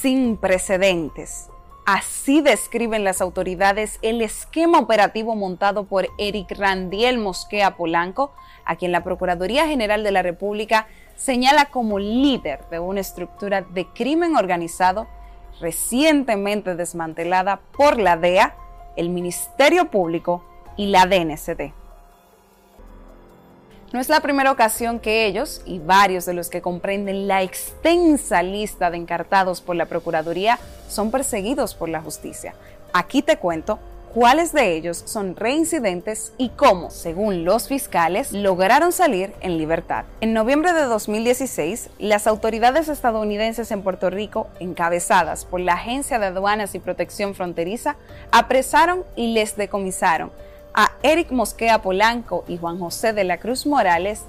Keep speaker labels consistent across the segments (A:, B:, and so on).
A: sin precedentes. Así describen las autoridades el esquema operativo montado por Eric Randiel Mosquea Polanco, a quien la Procuraduría General de la República señala como líder de una estructura de crimen organizado recientemente desmantelada por la DEA, el Ministerio Público y la DNCD. No es la primera ocasión que ellos y varios de los que comprenden la extensa lista de encartados por la Procuraduría son perseguidos por la justicia. Aquí te cuento cuáles de ellos son reincidentes y cómo, según los fiscales, lograron salir en libertad. En noviembre de 2016, las autoridades estadounidenses en Puerto Rico, encabezadas por la Agencia de Aduanas y Protección Fronteriza, apresaron y les decomisaron a Eric Mosquea Polanco y Juan José de la Cruz Morales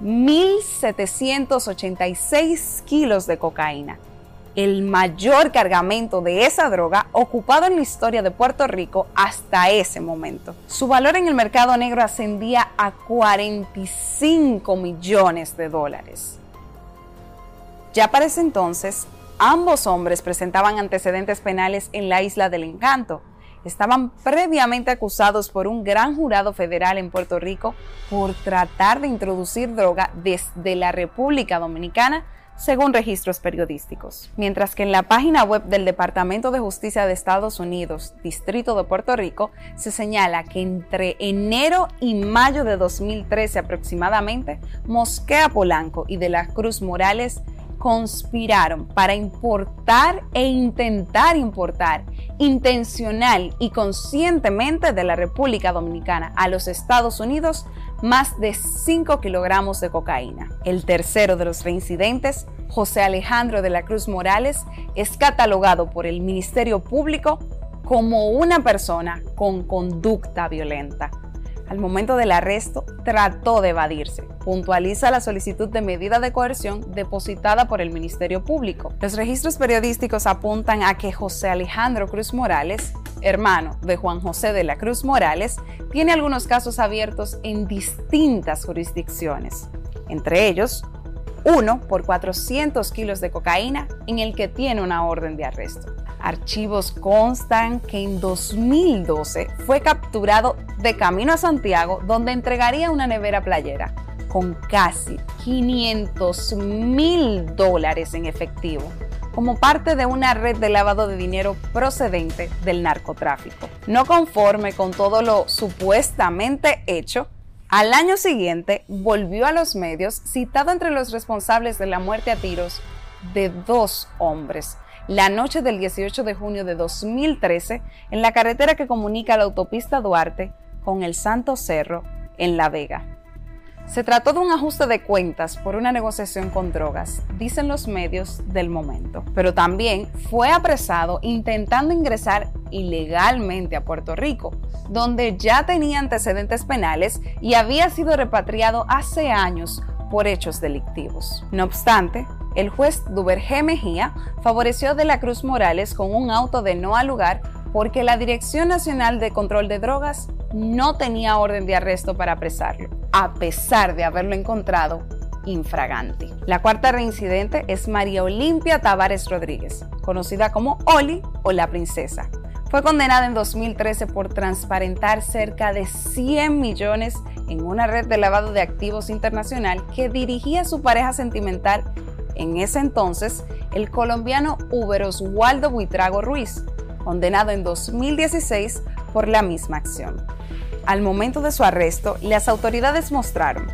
A: 1.786 kilos de cocaína, el mayor cargamento de esa droga ocupado en la historia de Puerto Rico hasta ese momento. Su valor en el mercado negro ascendía a 45 millones de dólares. Ya para ese entonces, ambos hombres presentaban antecedentes penales en la isla del encanto, estaban previamente acusados por un gran jurado federal en Puerto Rico por tratar de introducir droga desde la República Dominicana según registros periodísticos. Mientras que en la página web del Departamento de Justicia de Estados Unidos, Distrito de Puerto Rico, se señala que entre enero y mayo de 2013 aproximadamente, Mosquea Polanco y de la Cruz Morales conspiraron para importar e intentar importar intencional y conscientemente de la República Dominicana a los Estados Unidos más de 5 kilogramos de cocaína. El tercero de los reincidentes, José Alejandro de la Cruz Morales, es catalogado por el Ministerio Público como una persona con conducta violenta al momento del arresto, trató de evadirse. Puntualiza la solicitud de medida de coerción depositada por el Ministerio Público. Los registros periodísticos apuntan a que José Alejandro Cruz Morales, hermano de Juan José de la Cruz Morales, tiene algunos casos abiertos en distintas jurisdicciones. Entre ellos, uno por 400 kilos de cocaína en el que tiene una orden de arresto. Archivos constan que en 2012 fue capturado de camino a Santiago donde entregaría una nevera playera con casi 500 mil dólares en efectivo como parte de una red de lavado de dinero procedente del narcotráfico. No conforme con todo lo supuestamente hecho, al año siguiente volvió a los medios citado entre los responsables de la muerte a tiros de dos hombres la noche del 18 de junio de 2013 en la carretera que comunica la autopista Duarte con el Santo Cerro en La Vega. Se trató de un ajuste de cuentas por una negociación con drogas, dicen los medios del momento, pero también fue apresado intentando ingresar ilegalmente a Puerto Rico, donde ya tenía antecedentes penales y había sido repatriado hace años por hechos delictivos. No obstante, el juez Duvergé Mejía favoreció de la Cruz Morales con un auto de no al lugar porque la Dirección Nacional de Control de Drogas no tenía orden de arresto para apresarlo, a pesar de haberlo encontrado infragante. La cuarta reincidente es María Olimpia Tavares Rodríguez, conocida como Oli o la Princesa. Fue condenada en 2013 por transparentar cerca de 100 millones en una red de lavado de activos internacional que dirigía su pareja sentimental en ese entonces el colombiano Uber Oswaldo Buitrago Ruiz, condenado en 2016 por la misma acción. Al momento de su arresto, las autoridades mostraron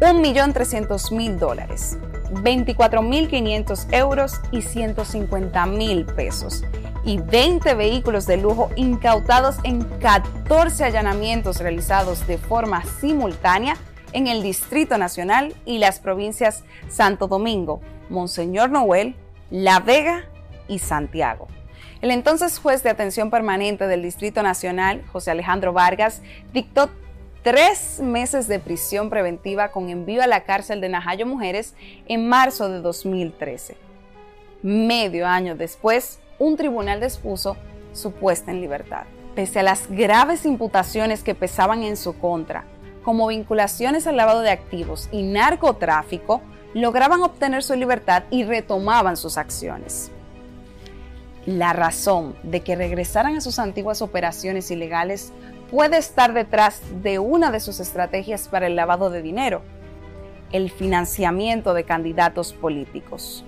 A: 1.300.000 dólares, 24.500 euros y 150.000 pesos y 20 vehículos de lujo incautados en 14 allanamientos realizados de forma simultánea en el Distrito Nacional y las provincias Santo Domingo, Monseñor Noel, La Vega y Santiago. El entonces juez de atención permanente del Distrito Nacional, José Alejandro Vargas, dictó tres meses de prisión preventiva con envío a la cárcel de Najayo Mujeres en marzo de 2013. Medio año después, un tribunal dispuso su puesta en libertad. Pese a las graves imputaciones que pesaban en su contra, como vinculaciones al lavado de activos y narcotráfico, lograban obtener su libertad y retomaban sus acciones. La razón de que regresaran a sus antiguas operaciones ilegales puede estar detrás de una de sus estrategias para el lavado de dinero, el financiamiento de candidatos políticos.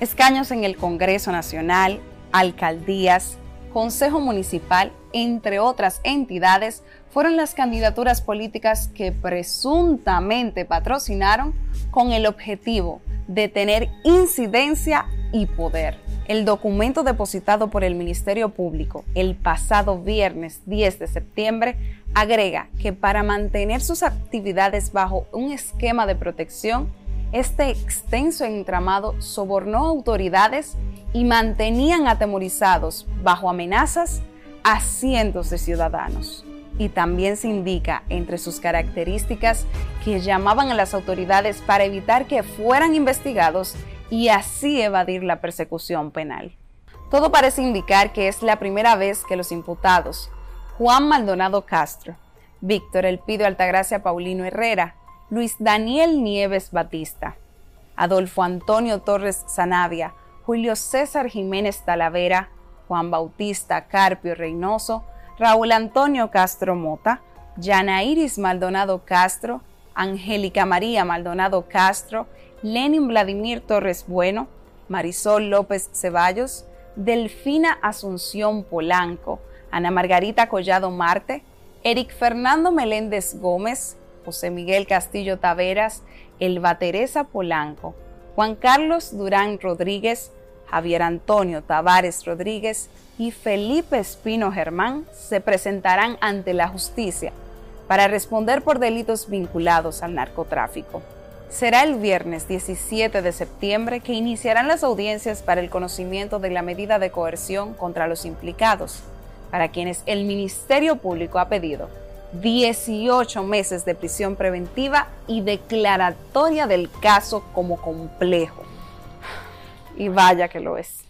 A: Escaños en el Congreso Nacional, alcaldías, Consejo Municipal, entre otras entidades, fueron las candidaturas políticas que presuntamente patrocinaron con el objetivo de tener incidencia y poder. El documento depositado por el Ministerio Público el pasado viernes 10 de septiembre agrega que para mantener sus actividades bajo un esquema de protección, este extenso entramado sobornó autoridades y mantenían atemorizados bajo amenazas a cientos de ciudadanos. Y también se indica entre sus características que llamaban a las autoridades para evitar que fueran investigados y así evadir la persecución penal. Todo parece indicar que es la primera vez que los imputados, Juan Maldonado Castro, Víctor Elpidio Altagracia Paulino Herrera, Luis Daniel Nieves Batista, Adolfo Antonio Torres Zanavia, Julio César Jiménez Talavera, Juan Bautista Carpio Reynoso, Raúl Antonio Castro Mota, Yana Iris Maldonado Castro, Angélica María Maldonado Castro Lenin Vladimir Torres Bueno, Marisol López Ceballos, Delfina Asunción Polanco, Ana Margarita Collado Marte, Eric Fernando Meléndez Gómez, José Miguel Castillo Taveras, Elba Teresa Polanco, Juan Carlos Durán Rodríguez, Javier Antonio Tavares Rodríguez y Felipe Espino Germán se presentarán ante la justicia para responder por delitos vinculados al narcotráfico. Será el viernes 17 de septiembre que iniciarán las audiencias para el conocimiento de la medida de coerción contra los implicados, para quienes el Ministerio Público ha pedido 18 meses de prisión preventiva y declaratoria del caso como complejo. Y vaya que lo es.